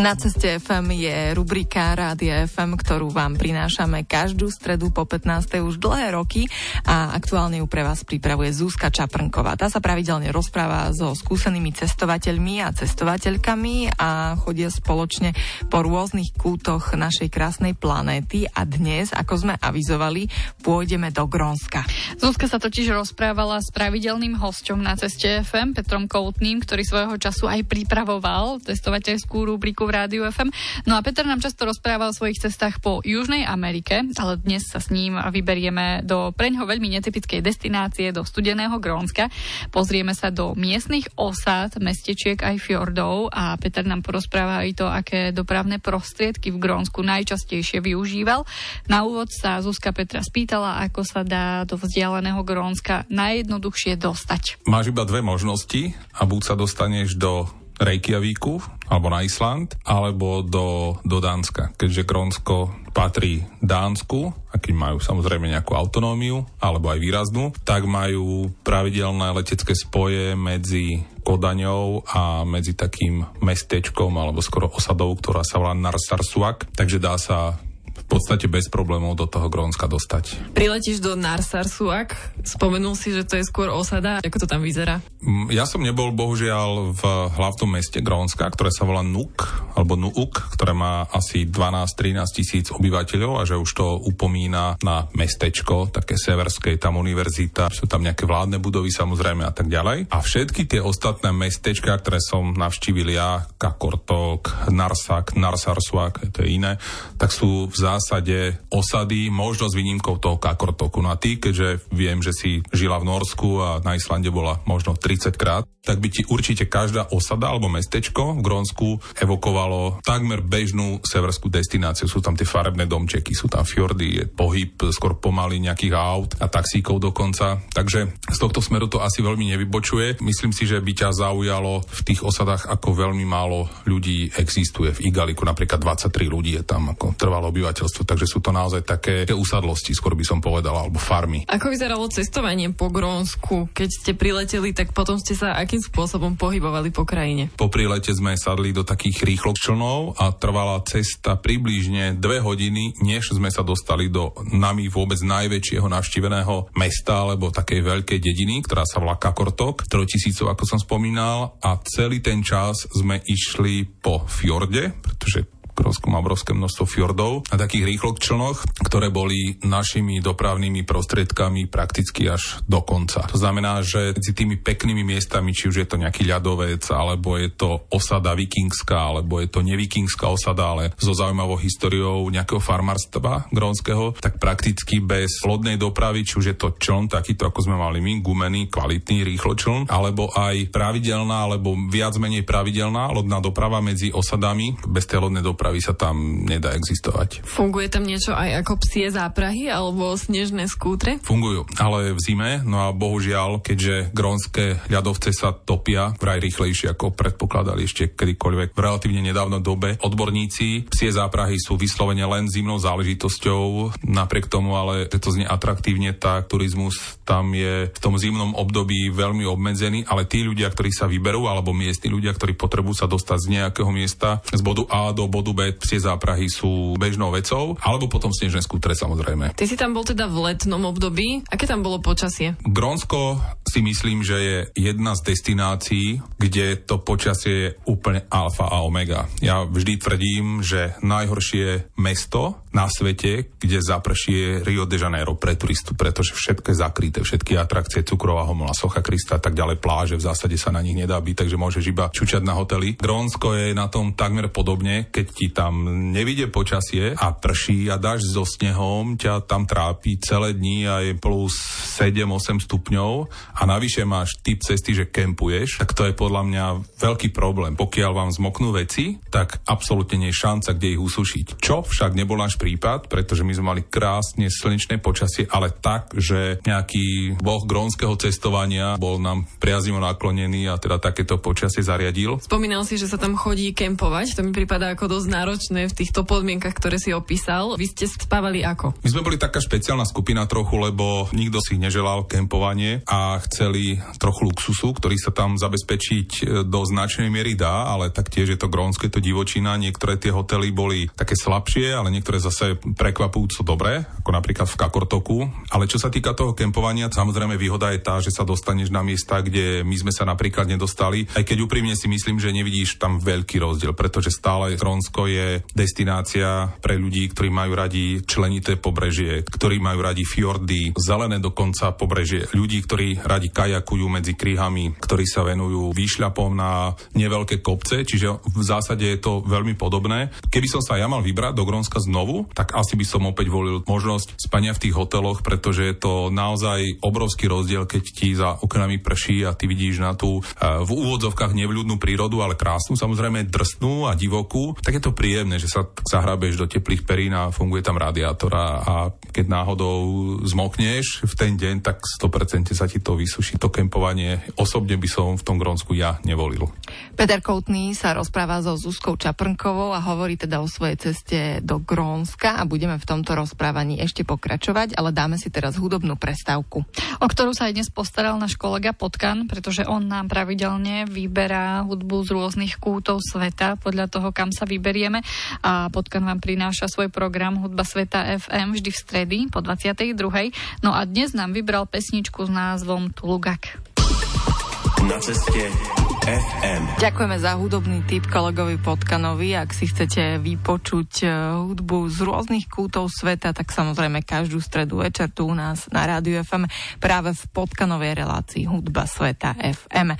Na ceste FM je rubrika Rádia FM, ktorú vám prinášame každú stredu po 15. už dlhé roky a aktuálne ju pre vás pripravuje Zúska Čaprnková. Tá sa pravidelne rozpráva so skúsenými cestovateľmi a cestovateľkami a chodia spoločne po rôznych kútoch našej krásnej planéty a dnes, ako sme avizovali, pôjdeme do Grónska. Zúska sa totiž rozprávala s pravidelným hosťom na ceste FM, Petrom Koutným, ktorý svojho času aj pripravoval testovateľskú rubriku v Rádiu FM. No a Peter nám často rozprával o svojich cestách po Južnej Amerike, ale dnes sa s ním vyberieme do preňho veľmi netypickej destinácie, do studeného Grónska. Pozrieme sa do miestnych osád, mestečiek aj fjordov a Peter nám porozpráva aj to, aké dopravné prostriedky v Grónsku najčastejšie využíval. Na úvod sa Zuzka Petra spýtala, ako sa dá do vzdialeného Grónska najjednoduchšie dostať. Máš iba dve možnosti a buď sa dostaneš do Reykjavíku alebo na Island, alebo do, do Dánska, keďže Grónsko patrí Dánsku, a keď majú samozrejme nejakú autonómiu, alebo aj výraznú, tak majú pravidelné letecké spoje medzi Kodaňou a medzi takým mestečkom alebo skoro osadou, ktorá sa volá Narsarsuak, takže dá sa podstate bez problémov do toho Grónska dostať. Priletíš do Narsarsuak, spomenul si, že to je skôr osada. Ako to tam vyzerá? Mm, ja som nebol bohužiaľ v hlavnom meste Grónska, ktoré sa volá Nuk, alebo Nuuk, ktoré má asi 12-13 tisíc obyvateľov a že už to upomína na mestečko, také severské, tam univerzita, sú tam nejaké vládne budovy samozrejme a tak ďalej. A všetky tie ostatné mestečka, ktoré som navštívil ja, Kakortok, Narsak, Narsarsuak, to je iné, tak sú v zásade zásade osady, možno s výnimkou toho Kakortoku. No a ty, keďže viem, že si žila v Norsku a na Islande bola možno 30 krát, tak by ti určite každá osada alebo mestečko v Grónsku evokovalo takmer bežnú severskú destináciu. Sú tam tie farebné domčeky, sú tam fjordy, je pohyb skôr pomaly nejakých aut a taxíkov dokonca. Takže z tohto smeru to asi veľmi nevybočuje. Myslím si, že by ťa zaujalo v tých osadách, ako veľmi málo ľudí existuje. V Igaliku napríklad 23 ľudí je tam ako trvalo obyvateľstvo, takže sú to naozaj také usadlosti, skôr by som povedal, alebo farmy. Ako vyzeralo cestovanie po Grónsku? Keď ste prileteli, tak potom ste sa akým spôsobom pohybovali po krajine? Po prílete sme sadli do takých rýchločlnov a trvala cesta približne dve hodiny, než sme sa dostali do nami vôbec najväčšieho navštíveného mesta alebo takej veľkej dediny, ktorá sa volá Kakortok, trojtisícov, ako som spomínal, a celý ten čas sme išli po fjorde, pretože Grónsko má obrovské množstvo fjordov a takých rýchlok člnoch, ktoré boli našimi dopravnými prostriedkami prakticky až do konca. To znamená, že medzi tými peknými miestami, či už je to nejaký ľadovec, alebo je to osada vikingská, alebo je to nevikingská osada, ale so zaujímavou históriou nejakého farmárstva grónskeho, tak prakticky bez lodnej dopravy, či už je to čln, takýto ako sme mali my, gumený, kvalitný, rýchlo čln, alebo aj pravidelná, alebo viac menej pravidelná lodná doprava medzi osadami. Bez tej lodnej dopravy dopravy sa tam nedá existovať. Funguje tam niečo aj ako psie záprahy alebo snežné skútre? Fungujú, ale v zime, no a bohužiaľ, keďže grónske ľadovce sa topia vraj rýchlejšie ako predpokladali ešte kedykoľvek v relatívne nedávno dobe. Odborníci psie záprahy sú vyslovene len zimnou záležitosťou, napriek tomu ale, že to znie atraktívne, tak turizmus tam je v tom zimnom období veľmi obmedzený, ale tí ľudia, ktorí sa vyberú, alebo miestni ľudia, ktorí potrebujú sa dostať z nejakého miesta z bodu A do bodu B psie záprahy sú bežnou vecou, alebo potom snežné skútre samozrejme. Ty si tam bol teda v letnom období. Aké tam bolo počasie? Grónsko si myslím, že je jedna z destinácií, kde to počasie je úplne alfa a omega. Ja vždy tvrdím, že najhoršie mesto na svete, kde zaprší je Rio de Janeiro pre turistu, pretože všetko je zakryté, všetky atrakcie, cukrová homola, socha Krista a tak ďalej, pláže, v zásade sa na nich nedá byť, takže môžeš iba čučať na hotely. Grónsko je na tom takmer podobne, keď ti tam nevidie počasie a prší a dáš so snehom, ťa tam trápi celé dni a je plus 7-8 stupňov a navyše máš typ cesty, že kempuješ, tak to je podľa mňa veľký problém. Pokiaľ vám zmoknú veci, tak absolútne nie je šanca, kde ich usušiť. Čo však nebol náš prípad, pretože my sme mali krásne slnečné počasie, ale tak, že nejaký boh grónskeho cestovania bol nám priaznivo naklonený a teda takéto počasie zariadil. Spomínal si, že sa tam chodí kempovať. To mi prípada ako dosť náročné v týchto podmienkach, ktoré si opísal. Vy ste spávali ako? My sme boli taká špeciálna skupina trochu, lebo nikto si neželal kempovanie a chceli trochu luxusu, ktorý sa tam zabezpečiť e, do značnej miery dá, ale taktiež je to grónske, to divočina. Niektoré tie hotely boli také slabšie, ale niektoré zase prekvapujúco dobré, ako napríklad v Kakortoku. Ale čo sa týka toho kempovania, samozrejme výhoda je tá, že sa dostaneš na miesta, kde my sme sa napríklad nedostali. Aj keď úprimne si myslím, že nevidíš tam veľký rozdiel, pretože stále Grónsko je destinácia pre ľudí, ktorí majú radi členité pobrežie, ktorí majú radi fjordy, zelené dokonca pobrežie, ľudí, ktorí radi kajakujú medzi kríhami, ktorí sa venujú výšľapom na neveľké kopce, čiže v zásade je to veľmi podobné. Keby som sa ja mal vybrať do Grónska znovu, tak asi by som opäť volil možnosť spania v tých hoteloch, pretože je to naozaj obrovský rozdiel, keď ti za oknami prší a ty vidíš na tú v úvodzovkách nevľudnú prírodu, ale krásnu, samozrejme drsnú a divokú, tak je to príjemné, že sa zahrabeš do teplých perín a funguje tam radiátor a, a keď náhodou zmokneš v ten deň, tak 100% sa ti to vysuší. To kempovanie osobne by som v tom Grónsku ja nevolil. Peter Koutný sa rozpráva so Zuzkou Čaprnkovou a hovorí teda o svojej ceste do Grónska a budeme v tomto rozprávaní ešte pokračovať, ale dáme si teraz hudobnú prestávku. O ktorú sa aj dnes postaral náš kolega Potkan, pretože on nám pravidelne vyberá hudbu z rôznych kútov sveta podľa toho, kam sa vyberieme a Potkan vám prináša svoj program Hudba sveta FM vždy v stredy po 22. No a dnes nám vybral pesničku s názvom Tulugak. Na ceste FM. Ďakujeme za hudobný tip kolegovi Potkanovi. Ak si chcete vypočuť e, hudbu z rôznych kútov sveta, tak samozrejme každú stredu večer tu u nás na Rádiu FM práve v Potkanovej relácii Hudba sveta FM.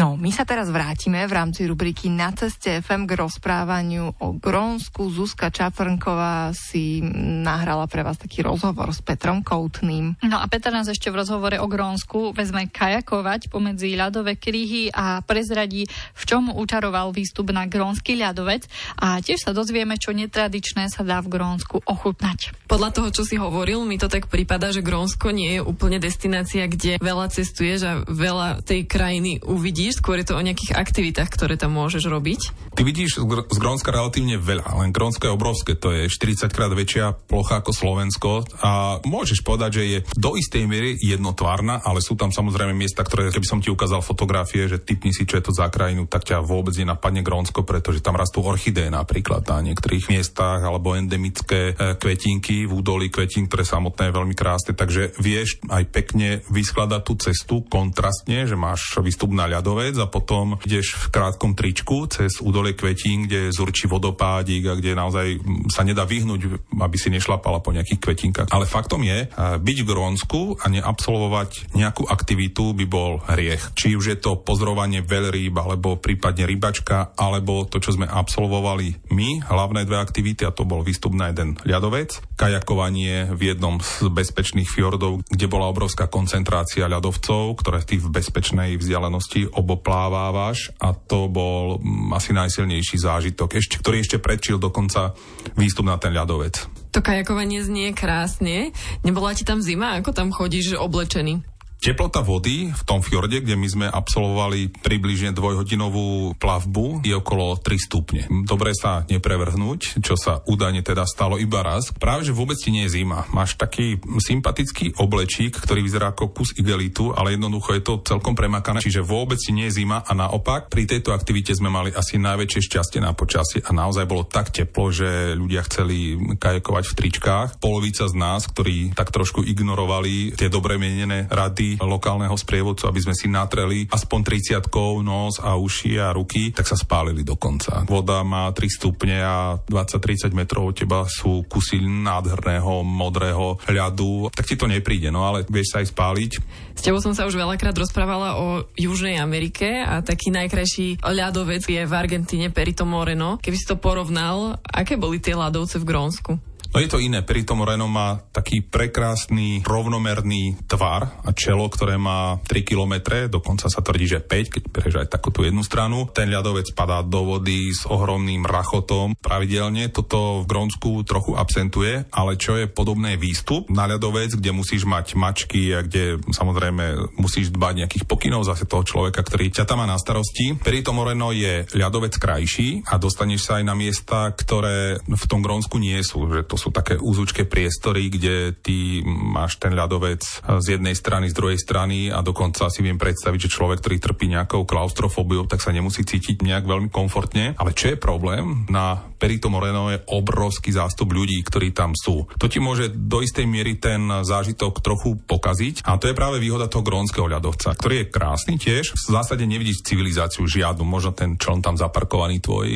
No, my sa teraz vrátime v rámci rubriky Na ceste FM k rozprávaniu o Grónsku. Zuzka Čafrnková si nahrala pre vás taký rozhovor s Petrom Koutným. No a Peter nás ešte v rozhovore o Grónsku vezme kajakovať pomedzi ľadové kryhy a pre prezradí, čom učaroval výstup na grónsky ľadovec a tiež sa dozvieme, čo netradičné sa dá v Grónsku ochutnať. Podľa toho, čo si hovoril, mi to tak prípada, že Grónsko nie je úplne destinácia, kde veľa cestuješ a veľa tej krajiny uvidíš, skôr je to o nejakých aktivitách, ktoré tam môžeš robiť. Ty vidíš z Grónska relatívne veľa, len Grónsko je obrovské, to je 40 krát väčšia plocha ako Slovensko a môžeš povedať, že je do istej miery jednotvárna, ale sú tam samozrejme miesta, ktoré, keby som ti ukázal fotografie, že typni si, čo je to za krajinu, tak ťa vôbec nenapadne Grónsko, pretože tam rastú orchidé napríklad na niektorých miestach, alebo endemické e, kvetinky v údolí kvetín, ktoré samotné je veľmi krásne. Takže vieš aj pekne vyskladať tú cestu kontrastne, že máš výstup na ľadovec a potom ideš v krátkom tričku cez údolie kvetín, kde zurčí vodopádik a kde naozaj sa nedá vyhnúť, aby si nešlapala po nejakých kvetinkách. Ale faktom je, e, byť v Grónsku a neabsolvovať nejakú aktivitu by bol hriech. Či už je to pozorovanie veľ veľrýb, alebo prípadne rybačka, alebo to, čo sme absolvovali my, hlavné dve aktivity, a to bol výstup na jeden ľadovec, kajakovanie v jednom z bezpečných fjordov, kde bola obrovská koncentrácia ľadovcov, ktoré ty v bezpečnej vzdialenosti oboplávávaš a to bol mm, asi najsilnejší zážitok, ešte, ktorý ešte predčil dokonca výstup na ten ľadovec. To kajakovanie znie krásne. Nebola ti tam zima? Ako tam chodíš oblečený? Teplota vody v tom fjorde, kde my sme absolvovali približne dvojhodinovú plavbu, je okolo 3 stupne. Dobre sa neprevrhnúť, čo sa údajne teda stalo iba raz. Práve, že vôbec ti nie je zima. Máš taký sympatický oblečík, ktorý vyzerá ako kus igelitu, ale jednoducho je to celkom premakané, čiže vôbec ti nie je zima a naopak pri tejto aktivite sme mali asi najväčšie šťastie na počasie a naozaj bolo tak teplo, že ľudia chceli kajakovať v tričkách. Polovica z nás, ktorí tak trošku ignorovali tie dobre mienené rady lokálneho sprievodcu, aby sme si natreli aspoň 30 nos a uši a ruky, tak sa spálili dokonca. Voda má 3 stupne a 20-30 metrov od teba sú kusy nádherného modrého ľadu, tak ti to nepríde, no ale vieš sa aj spáliť. S tebou som sa už veľakrát rozprávala o Južnej Amerike a taký najkrajší ľadovec je v Argentíne Perito Moreno. Keby si to porovnal, aké boli tie ľadovce v Grónsku? No je to iné. Perito Moreno má taký prekrásny, rovnomerný tvar a čelo, ktoré má 3 km, dokonca sa tvrdí, že 5, keď prež aj takú tú jednu stranu. Ten ľadovec padá do vody s ohromným rachotom pravidelne. Toto v Grónsku trochu absentuje, ale čo je podobné výstup na ľadovec, kde musíš mať mačky a kde samozrejme musíš dbať nejakých pokynov zase toho človeka, ktorý ťa tam má na starosti. Perito Moreno je ľadovec krajší a dostaneš sa aj na miesta, ktoré v tom Grónsku nie sú. Že to sú také úzučké priestory, kde ty máš ten ľadovec z jednej strany, z druhej strany a dokonca si viem predstaviť, že človek, ktorý trpí nejakou klaustrofóbiou, tak sa nemusí cítiť nejak veľmi komfortne. Ale čo je problém? Na Perito Moreno je obrovský zástup ľudí, ktorí tam sú. To ti môže do istej miery ten zážitok trochu pokaziť a to je práve výhoda toho grónskeho ľadovca, ktorý je krásny tiež. V zásade nevidíš civilizáciu žiadnu, možno ten čln tam zaparkovaný tvoj,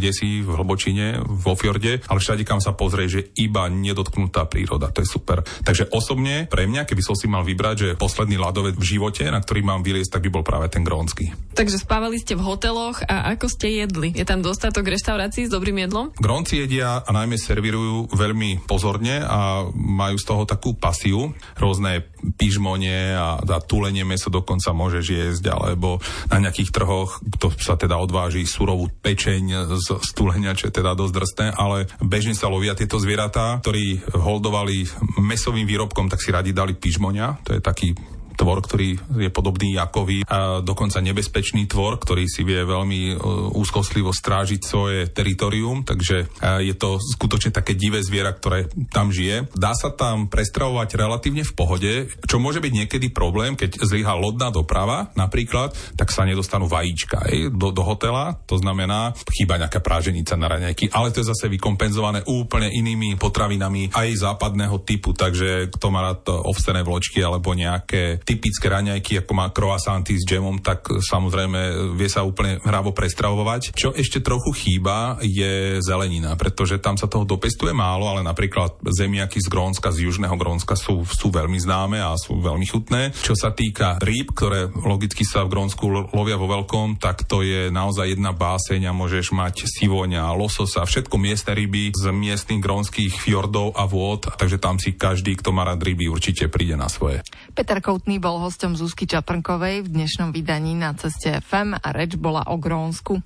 kde si v hlbočine, vo fjorde, ale všade kam sa pozrieš, že iba nedotknutá príroda. To je super. Takže osobne pre mňa, keby som si mal vybrať, že posledný ľadovec v živote, na ktorý mám vyliesť, tak by bol práve ten grónsky. Takže spávali ste v hoteloch a ako ste jedli? Je tam dostatok reštaurácií s dobrým jedlom? Grónci jedia a najmä servirujú veľmi pozorne a majú z toho takú pasiu. Rôzne pižmonie a, a tulenie meso dokonca môžeš jesť, alebo na nejakých trhoch, to sa teda odváži surovú pečeň z, z tulenia, čo je teda dosť drsné, ale bežne sa lovia tieto zvieratá zvieratá, ktorí holdovali mesovým výrobkom, tak si radi dali pižmonia. To je taký tvor, ktorý je podobný Jakovi a dokonca nebezpečný tvor, ktorý si vie veľmi e, úzkostlivo strážiť svoje teritorium, takže e, je to skutočne také divé zviera, ktoré tam žije. Dá sa tam prestravovať relatívne v pohode, čo môže byť niekedy problém, keď zlyha lodná doprava napríklad, tak sa nedostanú vajíčka aj, do, do hotela, to znamená chýba nejaká práženica na raňajky, ale to je zase vykompenzované úplne inými potravinami aj západného typu, takže kto má rád ovstené vločky alebo nejaké typické raňajky, ako má croissanty s džemom, tak samozrejme vie sa úplne hravo prestravovať. Čo ešte trochu chýba je zelenina, pretože tam sa toho dopestuje málo, ale napríklad zemiaky z Grónska, z južného Grónska sú, sú veľmi známe a sú veľmi chutné. Čo sa týka rýb, ktoré logicky sa v Grónsku lovia vo veľkom, tak to je naozaj jedna báseň a môžeš mať sivoňa, lososa, všetko miestne ryby z miestnych grónskych fjordov a vôd, takže tam si každý, kto má rád ryby, určite príde na svoje. Peter Koutný Novotný bol hostom Zuzky Čaprnkovej v dnešnom vydaní na ceste FM a reč bola o Grónsku.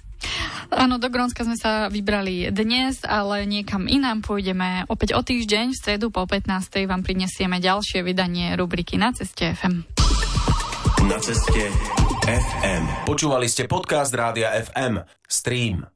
Áno, do Grónska sme sa vybrali dnes, ale niekam inám pôjdeme. Opäť o týždeň, v stredu po 15. vám prinesieme ďalšie vydanie rubriky Na ceste FM. Na ceste FM. Počúvali ste podcast Rádia FM. Stream.